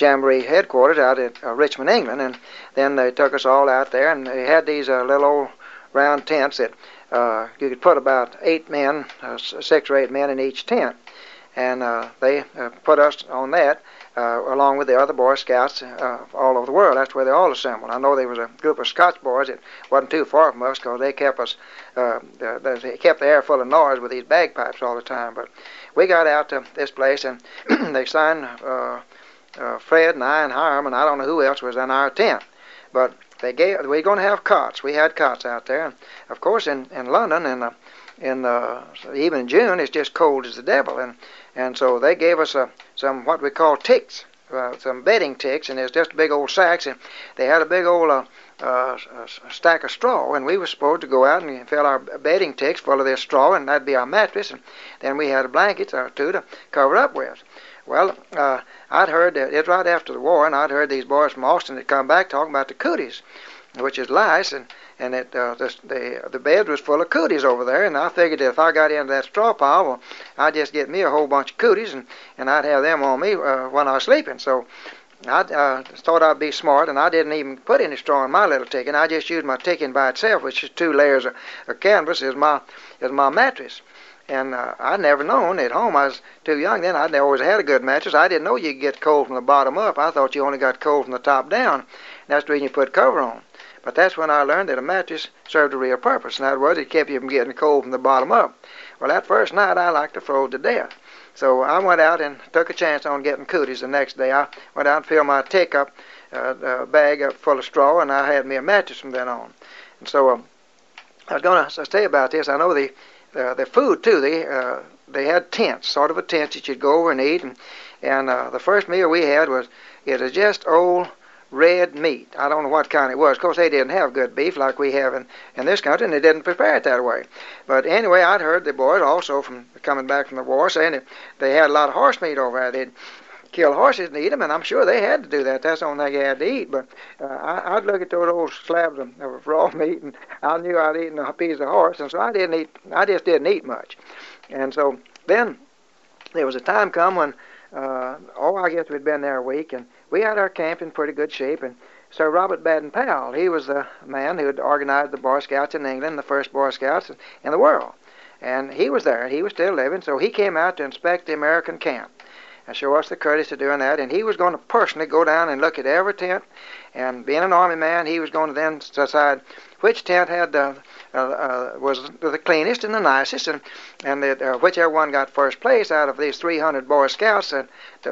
uh, Jamboree headquarters out at uh, Richmond, England, and then they took us all out there, and they had these uh, little old round tents that uh, you could put about eight men, uh, six or eight men in each tent, and uh, they uh, put us on that. Uh, along with the other Boy Scouts uh, all over the world. That's where they all assembled. I know there was a group of Scotch boys that wasn't too far from us because they kept us, uh, they kept the air full of noise with these bagpipes all the time. But we got out to this place and they signed uh, uh, Fred and I and Hiram and I don't know who else was in our tent. But they gave we are going to have cots. We had cots out there, and of course in in London in the in the even in June it's just cold as the devil, and and so they gave us a, some what we call ticks, uh, some bedding ticks, and it's just big old sacks, and they had a big old uh, uh, a stack of straw, and we were supposed to go out and fill our bedding ticks full of this straw, and that'd be our mattress, and then we had a blanket or two to cover up with. Well, uh, I'd heard that it's right after the war, and I'd heard these boys from Austin that come back talking about the cooties, which is lice, and and it uh, the, the the bed was full of cooties over there, and I figured if I got into that straw pile, well, I'd just get me a whole bunch of cooties, and and I'd have them on me uh, when I was sleeping. So I uh, thought I'd be smart, and I didn't even put any straw in my little ticking. I just used my ticking by itself, which is two layers of, of canvas, as my as my mattress. And uh, I'd never known at home. I was too young then. I'd always had a good mattress. I didn't know you could get cold from the bottom up. I thought you only got cold from the top down. And that's the reason you put cover on. But that's when I learned that a mattress served a real purpose. In other words, it kept you from getting cold from the bottom up. Well, that first night I like to froze to death. So I went out and took a chance on getting cooties the next day. I went out and filled my tick up, uh, bag up full of straw, and I had me a mattress from then on. And so um, I was going to say about this. I know the uh, the food too. They uh, they had tents, sort of a tent that you'd go over and eat. And and uh, the first meal we had was it was just old red meat. I don't know what kind it was. Of course, they didn't have good beef like we have in, in this country, and they didn't prepare it that way. But anyway, I'd heard the boys also from coming back from the war saying that they had a lot of horse meat over there. They'd kill horses and eat them, and I'm sure they had to do that. That's the only thing they had to eat. But uh, I, I'd look at those old slabs of, of raw meat, and I knew I'd eaten a piece of horse, and so I didn't eat. I just didn't eat much. And so then there was a time come when, uh, oh, I guess we'd been there a week, and we had our camp in pretty good shape, and Sir Robert Baden Powell, he was the man who had organized the Boy Scouts in England, the first Boy Scouts in the world. And he was there, he was still living, so he came out to inspect the American camp and show us the courtesy of doing that. And he was going to personally go down and look at every tent. And being an army man, he was going to then decide which tent had the uh, uh, was the cleanest and the nicest, and and that uh, whichever one got first place out of these 300 Boy Scouts, and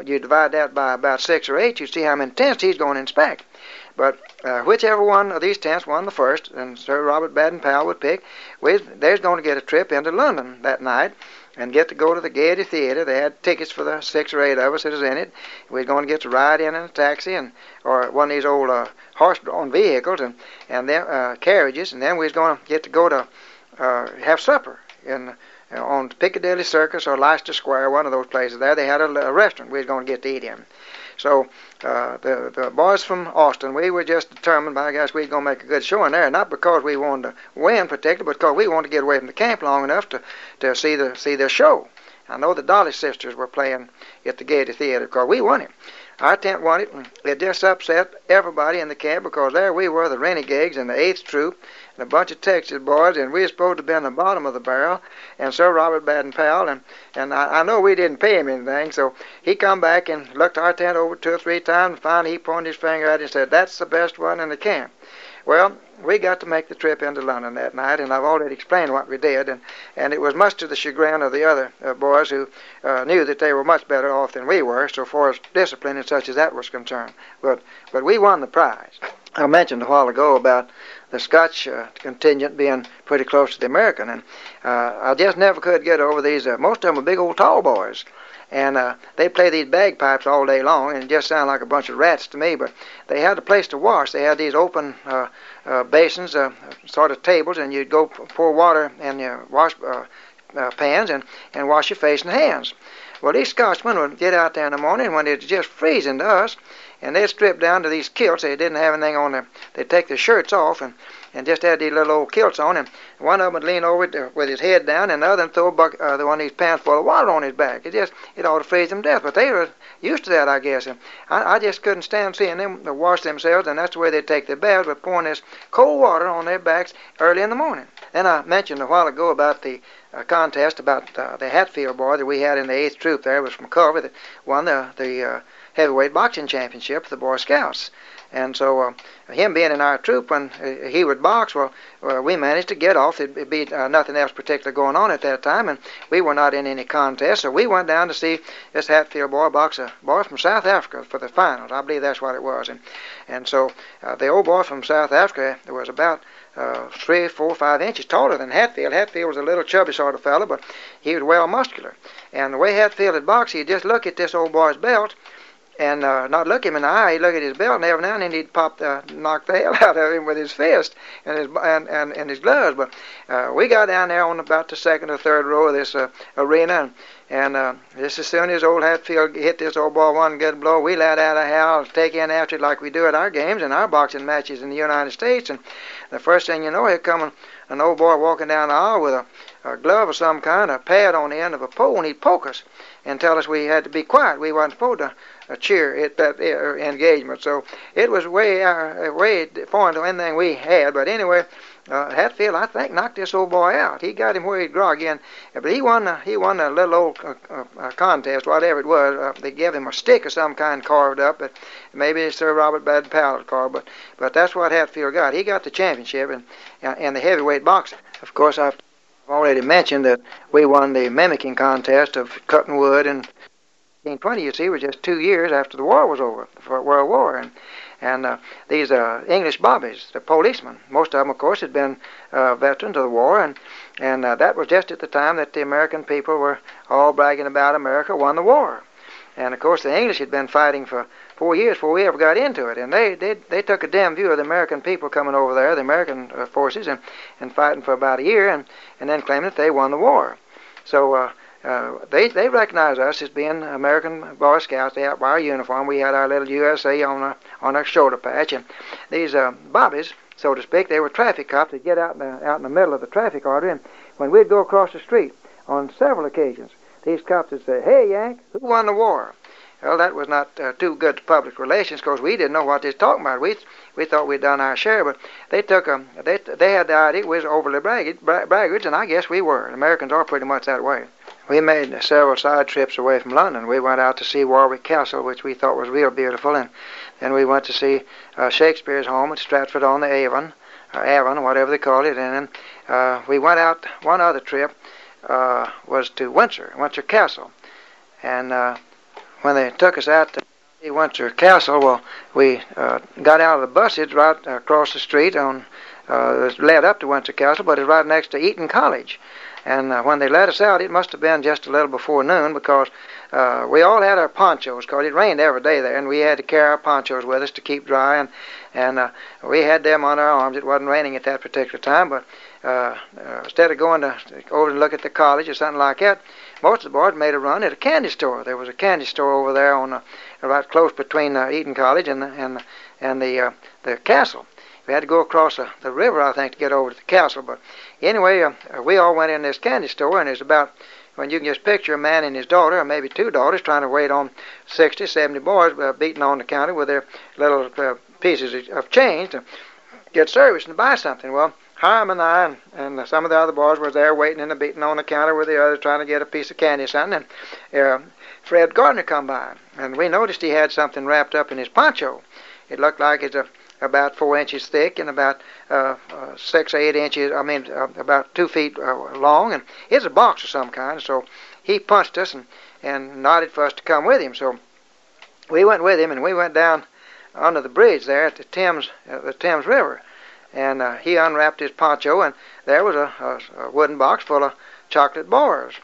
you divide that by about six or eight, you see how many tents he's going to inspect. But uh, whichever one of these tents won the first, and Sir Robert Baden Powell would pick, we, there's going to get a trip into London that night and get to go to the Gaiety Theater. They had tickets for the six or eight of us that was in it. We was going to get to ride in in a taxi and or one of these old uh, horse-drawn vehicles and and then uh, carriages, and then we was going to get to go to uh, have supper in uh, on Piccadilly Circus or Leicester Square, one of those places. There they had a, a restaurant we was going to get to eat in. So uh, the the boys from Austin, we were just determined, by guys, we was gonna make a good showing there. Not because we wanted to win particularly, but because we wanted to get away from the camp long enough to to see the see their show. I know the Dolly sisters were playing at the Gaiety Theater because we won it. Our tent won it, and it just upset everybody in the camp because there we were, the renegades and the Eighth Troop, and a bunch of Texas boys, and we were supposed to be in the bottom of the barrel, and Sir Robert Baden Powell, and, and I, I know we didn't pay him anything, so he come back and looked our tent over two or three times, and finally he pointed his finger at it and said, that's the best one in the camp. Well, we got to make the trip into London that night, and I've already explained what we did, and, and it was much to the chagrin of the other uh, boys who uh, knew that they were much better off than we were, so far as discipline and such as that was concerned. But but we won the prize. I mentioned a while ago about the Scotch uh, contingent being pretty close to the American, and uh, I just never could get over these. Uh, most of them are big old tall boys, and uh, they play these bagpipes all day long, and it just sounded like a bunch of rats to me. But they had a place to wash. They had these open uh, uh, basins, uh, sort of tables, and you'd go pour water in your wash uh, uh, pans and and wash your face and hands. Well, these Scotchmen would get out there in the morning when it was just freezing to us, and they'd strip down to these kilts. They didn't have anything on their. They'd take their shirts off and and just had these little old kilts on, and one of them would lean over to, with his head down, and the other would throw a uh, the one of these pants full of water on his back. It just it ought to freeze them to death. But they were used to that, I guess. And I, I just couldn't stand seeing them wash themselves, and that's the way they take their baths, with pouring this cold water on their backs early in the morning. Then I mentioned a while ago about the uh, contest about uh, the Hatfield boy that we had in the 8th Troop there. Was from Culver that won the, the uh, heavyweight boxing championship for the Boy Scouts. And so, uh, him being in our troop when uh, he would box, well, well, we managed to get off. There'd be uh, nothing else particular going on at that time, and we were not in any contest. So we went down to see this Hatfield boy box a boy from South Africa for the finals. I believe that's what it was. And and so uh, the old boy from South Africa was about uh, three, four, five inches taller than Hatfield. Hatfield was a little chubby sort of fellow, but he was well muscular. And the way Hatfield had boxed, he'd just look at this old boy's belt and uh, not look him in the eye. He'd look at his belt, and every now and then he'd pop the knock the hell out of him with his fist and his and and, and his gloves. But uh, we got down there on about the second or third row of this uh, arena, and, and uh, just as soon as old Hatfield hit this old ball one good blow, we let out a howl, take in after it like we do at our games and our boxing matches in the United States. And the first thing you know, here coming an old boy walking down the aisle with a, a glove of some kind, a pad on the end of a pole, and he'd poke us and tell us we had to be quiet. We wasn't supposed to a cheer at that uh, engagement. So it was way uh, way foreign to anything we had. But anyway, uh, Hatfield I think knocked this old boy out. He got him where he'd grog in, but he won uh, he won a little old uh, uh, contest, whatever it was. Uh, they gave him a stick of some kind carved up, but maybe it's Sir Robert Baden Powell carved. But but that's what Hatfield got. He got the championship and and the heavyweight boxing. Of course, I've already mentioned that we won the mimicking contest of cutting wood and 1920, you see, was just two years after the war was over, the World War. And, and uh, these uh, English bobbies, the policemen, most of them, of course, had been uh, veterans of the war, and, and uh, that was just at the time that the American people were all bragging about America won the war. And of course, the English had been fighting for four years before we ever got into it, and they they, they took a dim view of the American people coming over there, the American uh, forces, and, and fighting for about a year, and, and then claiming that they won the war. So uh, uh, they they recognized us as being American Boy Scouts. They had our uniform. We had our little USA on our on our shoulder patch, and these uh, bobbies, so to speak, they were traffic cops. They'd get out in the out in the middle of the traffic artery, and when we'd go across the street, on several occasions, these cops would say, "Hey, Yank, who won the war?" Well, that was not uh, too good public relations because we didn't know what they was talking about. We we thought we'd done our share, but they took them. They they had the idea we was overly braggart, braggarts, and I guess we were. Americans are pretty much that way. We made several side trips away from London. We went out to see Warwick Castle, which we thought was real beautiful, and then we went to see uh, Shakespeare's home at Stratford on the Avon, or Avon, whatever they call it. And then uh, we went out. One other trip uh, was to Windsor, Windsor Castle, and uh, when they took us out to Windsor Castle, well, we uh, got out of the bus. It's right across the street on. Uh, it led up to Windsor Castle, but it's right next to Eton College. And uh, when they let us out, it must have been just a little before noon because uh, we all had our ponchos because it rained every day there, and we had to carry our ponchos with us to keep dry. And and uh, we had them on our arms. It wasn't raining at that particular time, but uh, uh, instead of going to over and look at the college or something like that, most of the boys made a run at a candy store. There was a candy store over there on uh, right close between uh, Eton College and the, and the, and the uh, the castle. We had to go across the, the river, I think, to get over to the castle. But anyway, uh, we all went in this candy store, and it's about when you can just picture a man and his daughter, or maybe two daughters, trying to wait on 60, 70 boys uh, beating on the counter with their little uh, pieces of change to get service and buy something. Well, Hiram and I and, and some of the other boys was there waiting and beating on the counter with the others trying to get a piece of candy or something. And uh, Fred Gardner come by, and we noticed he had something wrapped up in his poncho. It looked like it's a about four inches thick and about uh, uh, six or eight inches, I mean, uh, about two feet uh, long. And it's a box of some kind. So he punched us and, and nodded for us to come with him. So we went with him and we went down under the bridge there at the Thames, uh, the Thames River. And uh, he unwrapped his poncho and there was a, a, a wooden box full of chocolate bars.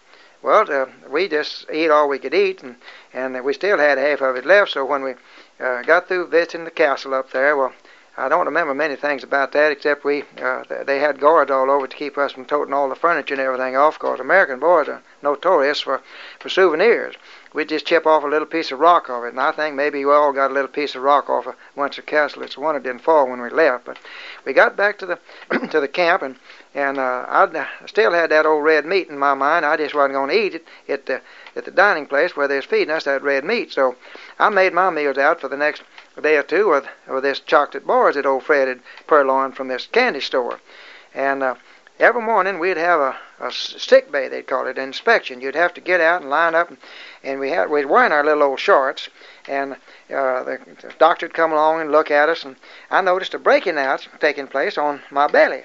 Well, uh, we just ate all we could eat, and and we still had half of it left. So when we uh, got through visiting the castle up there, well, I don't remember many things about that except we uh, they had guards all over to keep us from toting all the furniture and everything off. Cause American boys are notorious for for souvenirs. we'd just chip off a little piece of rock off it. And I think maybe we all got a little piece of rock off of Windsor Castle. It's one that didn't fall when we left. But we got back to the to the camp, and and uh, I still had that old red meat in my mind. I just wasn't going to eat it at the at the dining place where they was feeding us that red meat. So I made my meals out for the next day or two with with this chocolate bars that old Fred had purloined from this candy store, and. Uh, every morning we'd have a, a sick bay, they'd call it, an inspection. You'd have to get out and line up, and, and we had we'd wearing our little old shorts, and uh, the, the doctor'd come along and look at us, and I noticed a breaking out taking place on my belly,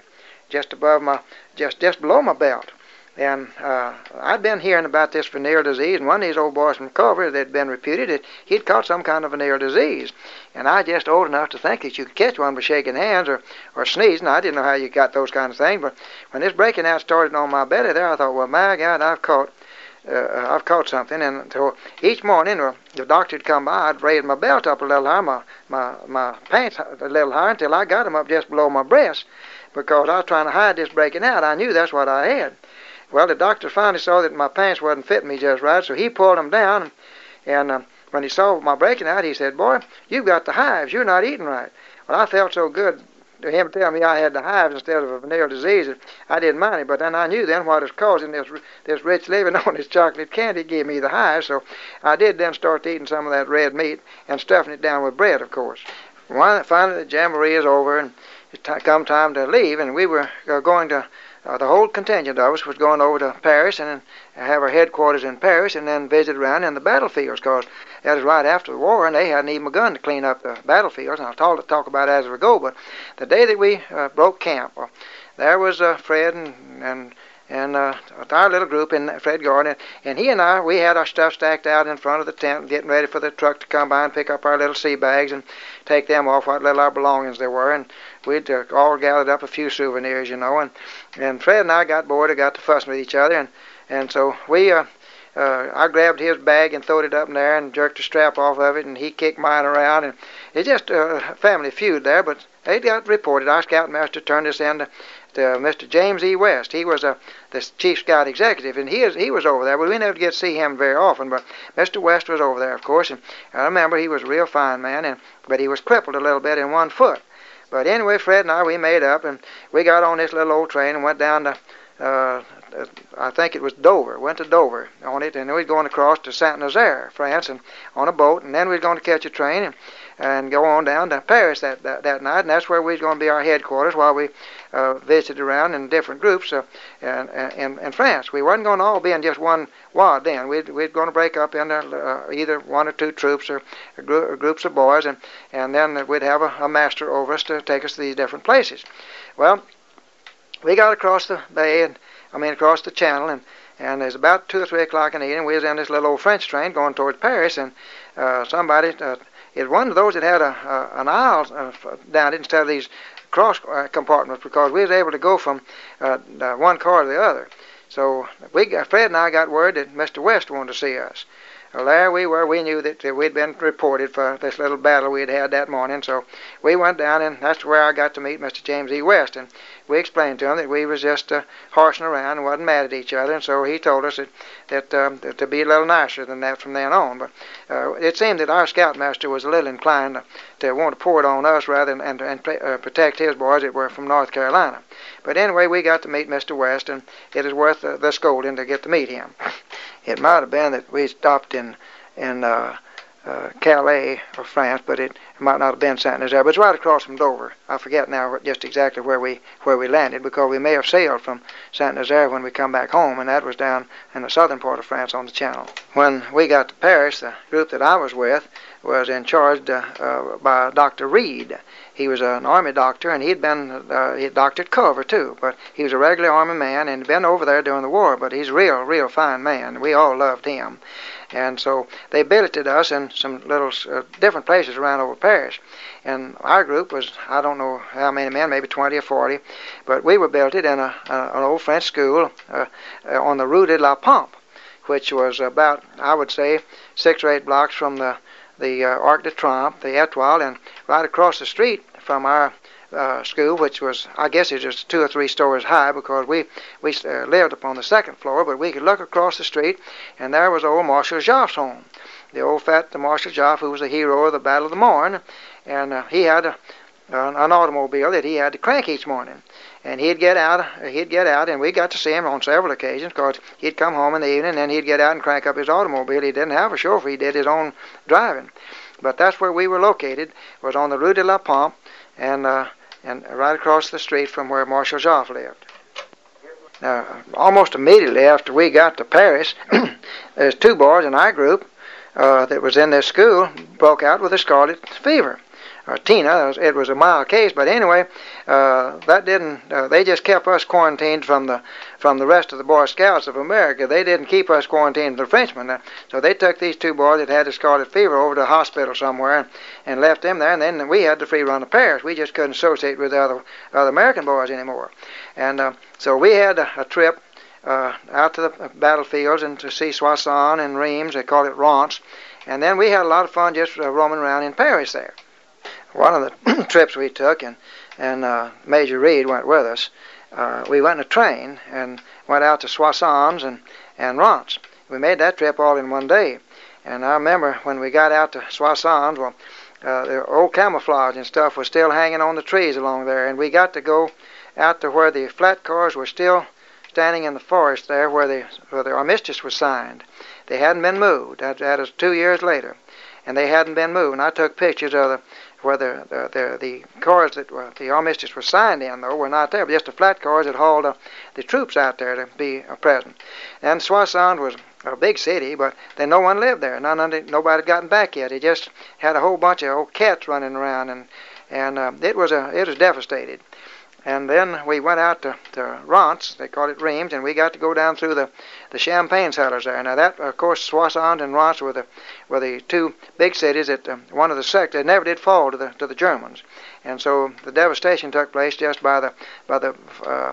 just above my, just just below my belt. And uh, I'd been hearing about this venereal disease, and one of these old boys from Culver that had been reputed that he'd caught some kind of venereal disease. And I just old enough to think that you could catch one by shaking hands or, or sneezing. I didn't know how you got those kind of things, but when this breaking out started on my belly there, I thought, well, my God, I've caught uh, I've caught something. And so each morning, uh, the doctor'd come by, I'd raise my belt up a little higher, my, my, my pants a little higher until I got them up just below my breast because I was trying to hide this breaking out. I knew that's what I had. Well, the doctor finally saw that my pants wasn't fitting me just right, so he pulled them down. And uh, when he saw my breaking out, he said, "Boy, you've got the hives. You're not eating right." Well, I felt so good to him tell me I had the hives instead of a venereal disease I didn't mind it. But then I knew then what was causing this this rich living on this chocolate candy gave me the hives. So I did then start eating some of that red meat and stuffing it down with bread, of course. Finally, the jamboree is over and it come time to leave, and we were uh, going to uh, the whole contingent of us was going over to Paris and have our headquarters in Paris and then visit around in the battlefields because that was right after the war and they hadn't even begun to clean up the battlefields. And I'll talk, talk about it as we go. But the day that we uh, broke camp, well, there was uh, Fred and, and and uh, our little group in Fred Gardner, and he and I, we had our stuff stacked out in front of the tent, getting ready for the truck to come by and pick up our little sea bags and take them off, what little our belongings there were, and we'd uh, all gathered up a few souvenirs, you know, and and Fred and I got bored and got to fussing with each other, and and so we. Uh, uh, I grabbed his bag and throwed it up in there and jerked the strap off of it, and he kicked mine around, and it's just a family feud there. But it got reported. Our scoutmaster turned us in to Mr. James E. West. He was a the chief scout executive, and he is, he was over there. But we never get to see him very often. But Mr. West was over there, of course, and I remember he was a real fine man, and but he was crippled a little bit in one foot. But anyway, Fred and I, we made up, and we got on this little old train and went down to, uh, I think it was Dover. Went to Dover on it, and we was going across to Saint Nazaire, France, and on a boat, and then we was going to catch a train and and go on down to Paris that that, that night, and that's where we was going to be our headquarters while we uh, visited around in different groups uh, in, in, in France. We wasn't going to all be in just one wad then. We'd, we'd going to break up into uh, either one or two troops or, or, groups of boys, and, and then we'd have a, a master over us to take us to these different places. Well, we got across the bay, and I mean across the channel, and and it's about two or three o'clock in the evening. We was in this little old French train going towards Paris, and uh, somebody, uh, it was one of those that had a, a an aisle uh, down instead of these cross uh, compartments because we was able to go from uh, one car to the other. So we Fred and I got word that Mr. West wanted to see us. Well, there we were. We knew that we'd been reported for this little battle we had had that morning, so we went down, and that's where I got to meet Mr. James E. West. And we explained to him that we was just uh, horsing around and wasn't mad at each other, and so he told us that, that, um, that to be a little nicer than that from then on. But uh, it seemed that our scoutmaster was a little inclined to, to want to pour it on us rather than and, and uh, protect his boys that were from North Carolina. But anyway, we got to meet Mr. West, and it is worth the, the scolding to get to meet him. It might have been that we stopped in in uh, uh, Calais or France, but it, it might not have been Saint Nazaire. But it's right across from Dover. I forget now just exactly where we where we landed because we may have sailed from Saint Nazaire when we come back home, and that was down in the southern part of France on the Channel. When we got to Paris, the group that I was with was in charge uh, uh, by Dr. Reed. He was an army doctor, and he'd been uh, he doctored Culver too. But he was a regular army man and been over there during the war. But he's a real, real fine man. We all loved him. And so they billeted us in some little uh, different places around over Paris. And our group was, I don't know how many men, maybe 20 or 40, but we were billeted in a, a an old French school uh, uh, on the Rue de la Pompe, which was about, I would say, six or eight blocks from the, the uh, Arc de Triomphe, the Etoile, and right across the street from our uh, school, which was, I guess, it was two or three stories high because we we uh, lived upon the second floor, but we could look across the street, and there was old Marshal Joffre's home, the old fat Marshal Joffre, who was the hero of the Battle of the Marne, and uh, he had a, an, an automobile that he had to crank each morning. And he'd get out he'd get out and we got to see him on several occasions because he'd come home in the evening and he'd get out and crank up his automobile. He didn't have a chauffeur he did his own driving. But that's where we were located was on the rue de la pompe and uh, and right across the street from where marshal joffre lived now almost immediately after we got to paris there's two boys in our group uh, that was in this school broke out with a scarlet fever or Tina. It was a mild case, but anyway, uh, that didn't. Uh, they just kept us quarantined from the from the rest of the Boy Scouts of America. They didn't keep us quarantined, the Frenchmen. So they took these two boys that had the scarlet fever over to a hospital somewhere and, left them there. And then we had the free run of Paris. We just couldn't associate with the other other American boys anymore. And uh, so we had a, a trip uh, out to the battlefields and to see Soissons and Reims. They call it Reims. And then we had a lot of fun just uh, roaming around in Paris there one of the trips we took, and and uh, Major Reed went with us. Uh, we went in a train and went out to Soissons and and Reims. We made that trip all in one day. And I remember when we got out to Soissons, well, uh, the old camouflage and stuff was still hanging on the trees along there, and we got to go out to where the flat cars were still standing in the forest there, where the where the armistice was signed. They hadn't been moved. That, that was two years later, and they hadn't been moved. And I took pictures of the where the the, the, the cars that were, the armistice were signed in, though, were not there, but just the flat cars that hauled uh, the troops out there to be uh, present. And Soissons was a big city, but then no one lived there. None, nobody had gotten back yet. It just had a whole bunch of old cats running around, and and uh, it was a it was devastated. And then we went out to, to Reims, they called it Reims, and we got to go down through the, the champagne cellars there. Now that, of course, Soissons and Reims were the were the two big cities that um, one of the sectors never did fall to the to the Germans, and so the devastation took place just by the by the uh,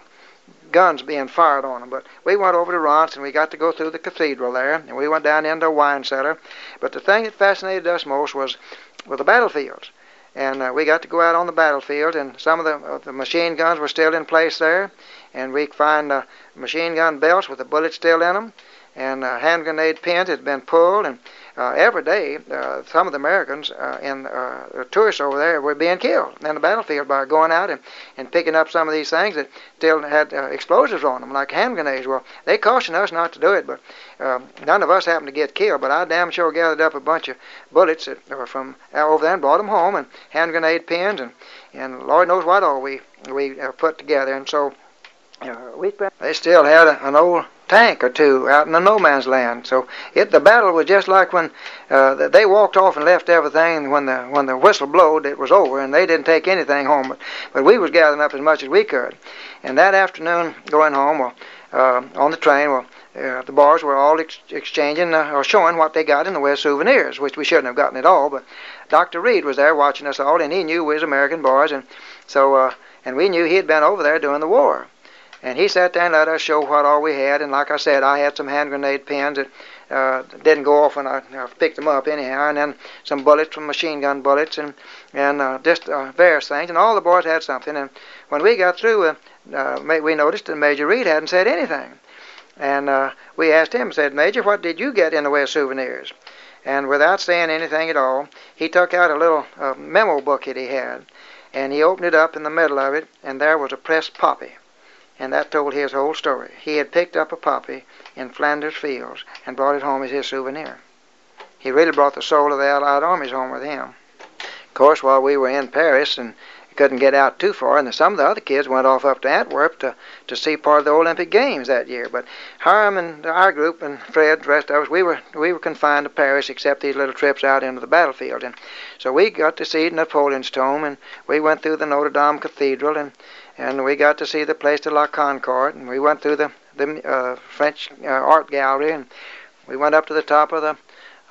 guns being fired on them. But we went over to Reims and we got to go through the cathedral there, and we went down into a wine cellar. But the thing that fascinated us most was were the battlefields and uh, we got to go out on the battlefield, and some of the, uh, the machine guns were still in place there, and we find uh, machine gun belts with the bullets still in them, and uh, hand grenade pins had been pulled, and uh, every day uh, some of the Americans uh, and uh, tourists over there were being killed in the battlefield by going out and, and picking up some of these things that still had uh, explosives on them, like hand grenades. Well, they cautioned us not to do it, but um, none of us happened to get killed. But I damn sure gathered up a bunch of bullets that were from over there and brought them home, and hand grenade pins, and and Lord knows what all we we uh, put together. And so uh, we they still had a, an old tank or two out in the no man's land. So it the battle was just like when uh, they walked off and left everything when the when the whistle blowed it was over and they didn't take anything home. But, but we was gathering up as much as we could. And that afternoon going home, well, uh, on the train, well. Uh, the bars were all ex- exchanging uh, or showing what they got in the way of souvenirs, which we shouldn't have gotten at all. But Dr. Reed was there watching us all, and he knew we was American boys, and so uh, and we knew he had been over there during the war. And he sat there and let us show what all we had. And like I said, I had some hand grenade pins that uh, didn't go off when I, I picked them up anyhow, and then some bullets from machine gun bullets, and and uh, just uh, various things. And all the boys had something. And when we got through, uh, uh, we noticed that Major Reed hadn't said anything. And uh, we asked him, said, Major, what did you get in the way of souvenirs? And without saying anything at all, he took out a little uh, memo book that he had, and he opened it up in the middle of it, and there was a pressed poppy and that told his whole story. He had picked up a poppy in Flanders Fields and brought it home as his souvenir. He really brought the soul of the Allied armies home with him. Of course, while we were in Paris and couldn't get out too far, and some of the other kids went off up to Antwerp to, to see part of the Olympic Games that year. But Hiram and our group and Fred, the rest of us, we were we were confined to Paris, except these little trips out into the battlefield. And so we got to see Napoleon's tomb, and we went through the Notre Dame Cathedral, and and we got to see the Place de la Concorde, and we went through the the uh, French uh, art gallery, and we went up to the top of the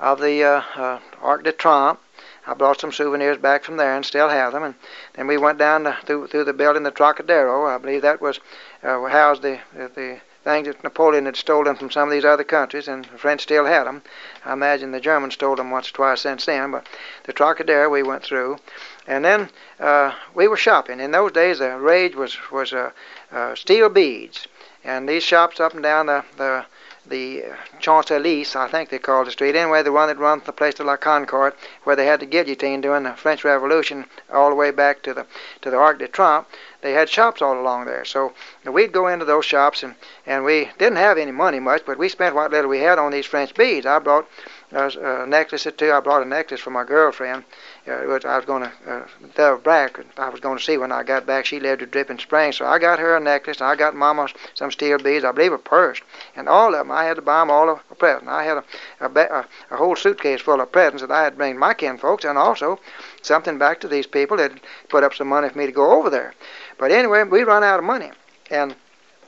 of the uh, uh, Arc de Triomphe. I brought some souvenirs back from there and still have them. And then we went down to, through through the building, the Trocadero. I believe that was uh, housed the the things that Napoleon had stolen from some of these other countries, and the French still had them. I imagine the Germans stole them once or twice since then, but the Trocadero we went through. And then uh, we were shopping. In those days, the rage was, was uh, uh, steel beads. And these shops up and down the, the the Champs-Élysées, I think they called the street. Anyway, the one that runs the Place de la Concorde, where they had the guillotine during the French Revolution, all the way back to the to the Arc de Triomphe. They had shops all along there. So we'd go into those shops, and and we didn't have any money much, but we spent what little we had on these French beads. I brought a necklace or two. I brought a necklace for my girlfriend, uh, which I was going to uh, tell back. I was going to see when I got back. She lived at Dripping Springs, so I got her a necklace. And I got Mama some steel beads. I believe a purse, and all of them. I had to buy them all a present. I had a a, a, a whole suitcase full of presents that I had bring my kin folks, and also something back to these people that put up some money for me to go over there. But anyway, we run out of money, and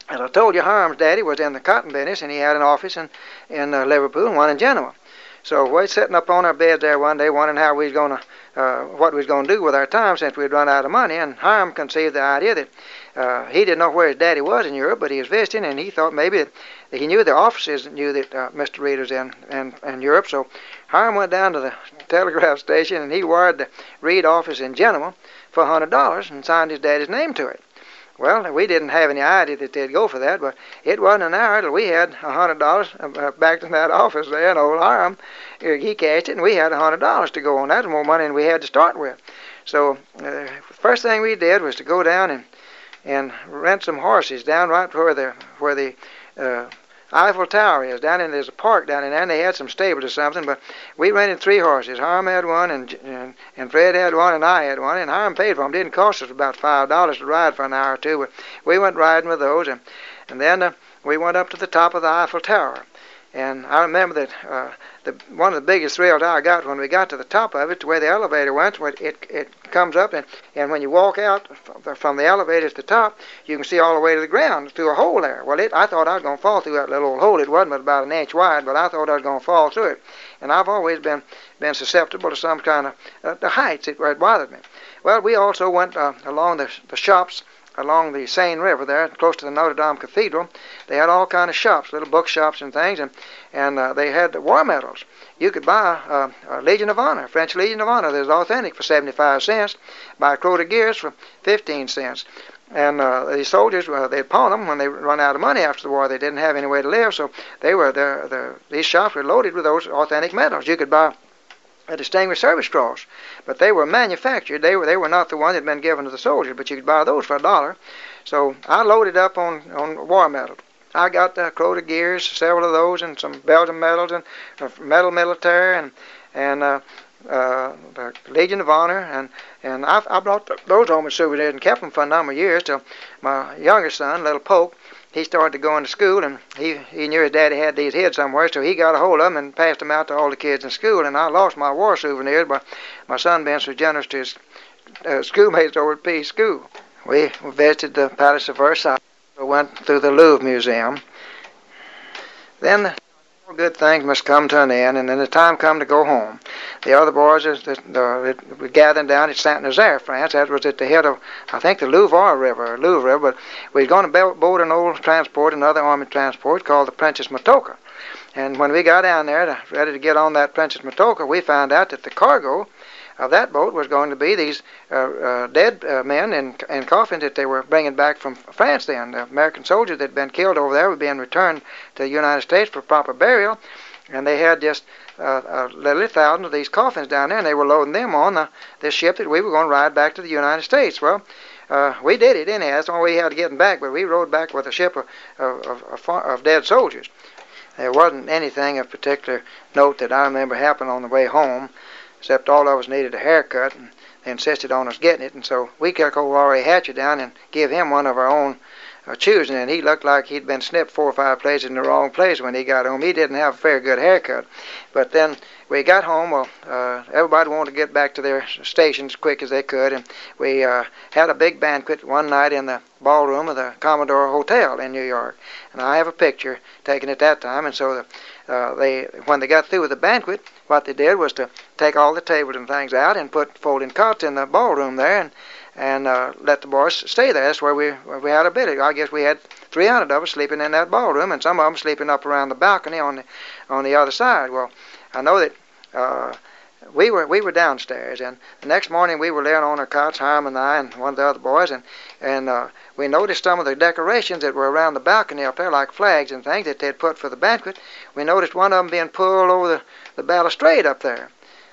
as I told you, Hiram's daddy was in the cotton business, and he had an office in in uh, Liverpool and one in Genoa. So we're sitting up on our bed there one day, wondering how we was going to, uh, what we was going to do with our time since we'd run out of money. And Hiram conceived the idea that uh, he didn't know where his daddy was in Europe, but he was visiting, and he thought maybe that he knew the offices knew that uh, Mr. Reed was in, in in Europe. So Hiram went down to the telegraph station and he wired the Reed office in Genoa for a hundred dollars and signed his daddy's name to it. Well, we didn't have any idea that they'd go for that, but it wasn't an hour till we had a hundred dollars uh, back in that office there, and old Hiram, uh, he cashed it, and we had a hundred dollars to go on. That's more money than we had to start with. So, uh, first thing we did was to go down and and rent some horses down right where the where the uh, Eiffel Tower is down in there's a park down in there, and they had some stables or something. But we rented three horses. Hiram had one, and and, and Fred had one, and I had one. And Hiram paid for them. Didn't cost us about five dollars to ride for an hour or two. But we went riding with those, and and then uh, we went up to the top of the Eiffel Tower. And I remember that uh, the one of the biggest thrills I got when we got to the top of it, to where the elevator went, where it it comes up, and and when you walk out from the elevator to the top, you can see all the way to the ground through a hole there. Well, it I thought I was going to fall through that little old hole. It wasn't about an inch wide, but I thought I was going to fall through it. And I've always been been susceptible to some kind of uh, the heights. It, it bothered me. Well, we also went uh, along the the shops along the Seine River there, close to the Notre Dame Cathedral. They had all kind of shops, little bookshops and things, and and uh, they had the war medals. You could buy uh, a Legion of Honor, French Legion of Honor, that's authentic for 75 cents. Buy a Croix de Guerre for 15 cents. And uh, the soldiers, uh, they'd pawn them when they run out of money after the war. They didn't have any way to live, so they were the, the these shops were loaded with those authentic medals. You could buy a Distinguished Service Cross, but they were manufactured. They were they were not the one that had been given to the soldiers, but you could buy those for a dollar. So I loaded up on on war medals. I got Croix de Guerres, several of those, and some Belgian medals and uh, medal militaire and and uh, uh, the Legion of Honor, and and I, I brought those home as souvenirs and kept them for a number of years till my younger son, little Pope, he started to go into school, and he, he knew his daddy had these hid somewhere, so he got a hold of them and passed them out to all the kids in school. And I lost my war souvenirs, but my son being so generous to his uh, schoolmates over at Pease School. We visited the Palace of Versailles. We went through the Louvre Museum. Then good things must come to an end, and then the time come to go home. The other boys that were gathering down at Saint Nazaire, France. That was at the head of, I think, the Louvre River, Louvre River. But we was going to board an old transport, another army transport called the Princess Matoika. And when we got down there, ready to get on that Princess Matoika, we found out that the cargo of that boat was going to be these uh, uh, dead uh, men and, and coffins that they were bringing back from France then. The American soldiers that had been killed over there were being returned to the United States for proper burial. And they had just uh, literally thousands of these coffins down there, and they were loading them on the, this ship that we were going to ride back to the United States. Well, uh, we did it anyhow. That's way we had to get them back. But we rode back with a ship of, of, of, of dead soldiers. There wasn't anything of particular note that I remember happened on the way home except all of us needed a haircut, and they insisted on us getting it, and so we took old R.A. Hatcher down and give him one of our own uh, choosing, and he looked like he'd been snipped four or five places in the wrong place when he got home. He didn't have a very good haircut, but then we got home. Well, uh, everybody wanted to get back to their stations as quick as they could, and we uh, had a big banquet one night in the ballroom of the Commodore Hotel in New York. And I have a picture taken at that time, and so the uh, they when they got through with the banquet, what they did was to take all the tables and things out and put folding cots in the ballroom there, and and uh, let the boys stay there. That's where we where we had a bit. I guess we had 300 of us sleeping in that ballroom, and some of them sleeping up around the balcony on the on the other side. Well, I know that. Uh, we were we were downstairs, and the next morning we were laying on our cots, Hiram and I, and one of the other boys, and and uh, we noticed some of the decorations that were around the balcony up there, like flags and things that they'd put for the banquet. We noticed one of them being pulled over the, the balustrade up there.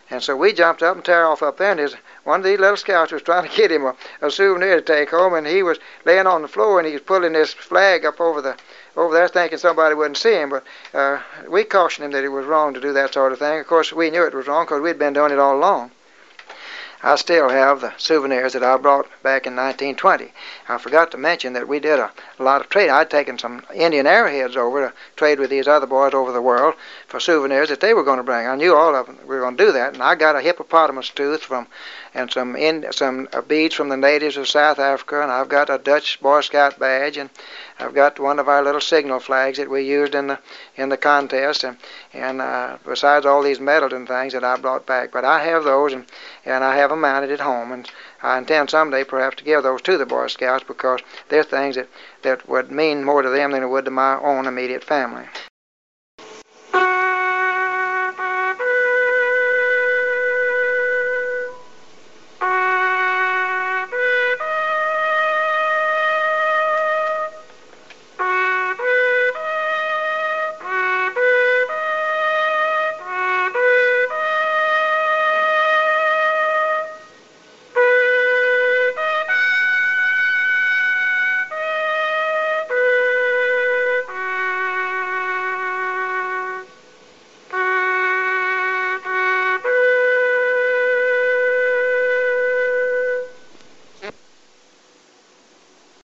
And so we jumped up and tear off up there, and there's one of these little scouts was trying to get him a, a souvenir to take home, and he was laying on the floor and he was pulling this flag up over the over there, thinking somebody wouldn't see him. But uh, we cautioned him that it was wrong to do that sort of thing. Of course, we knew it was wrong because we'd been doing it all along. I still have the souvenirs that I brought back in 1920. I forgot to mention that we did a, a lot of trade. I'd taken some Indian arrowheads over to trade with these other boys over the world for souvenirs that they were going to bring. I knew all of them we were going to do that, and I got a hippopotamus tooth from and some in, some uh, beads from the natives of South Africa, and I've got a Dutch Boy Scout badge, and I've got one of our little signal flags that we used in the in the contest, and and uh, besides all these medals and things that I brought back. But I have those, and and I have them mounted at home, and I intend someday perhaps to give those to the Boy Scouts because they're things that that would mean more to them than it would to my own immediate family.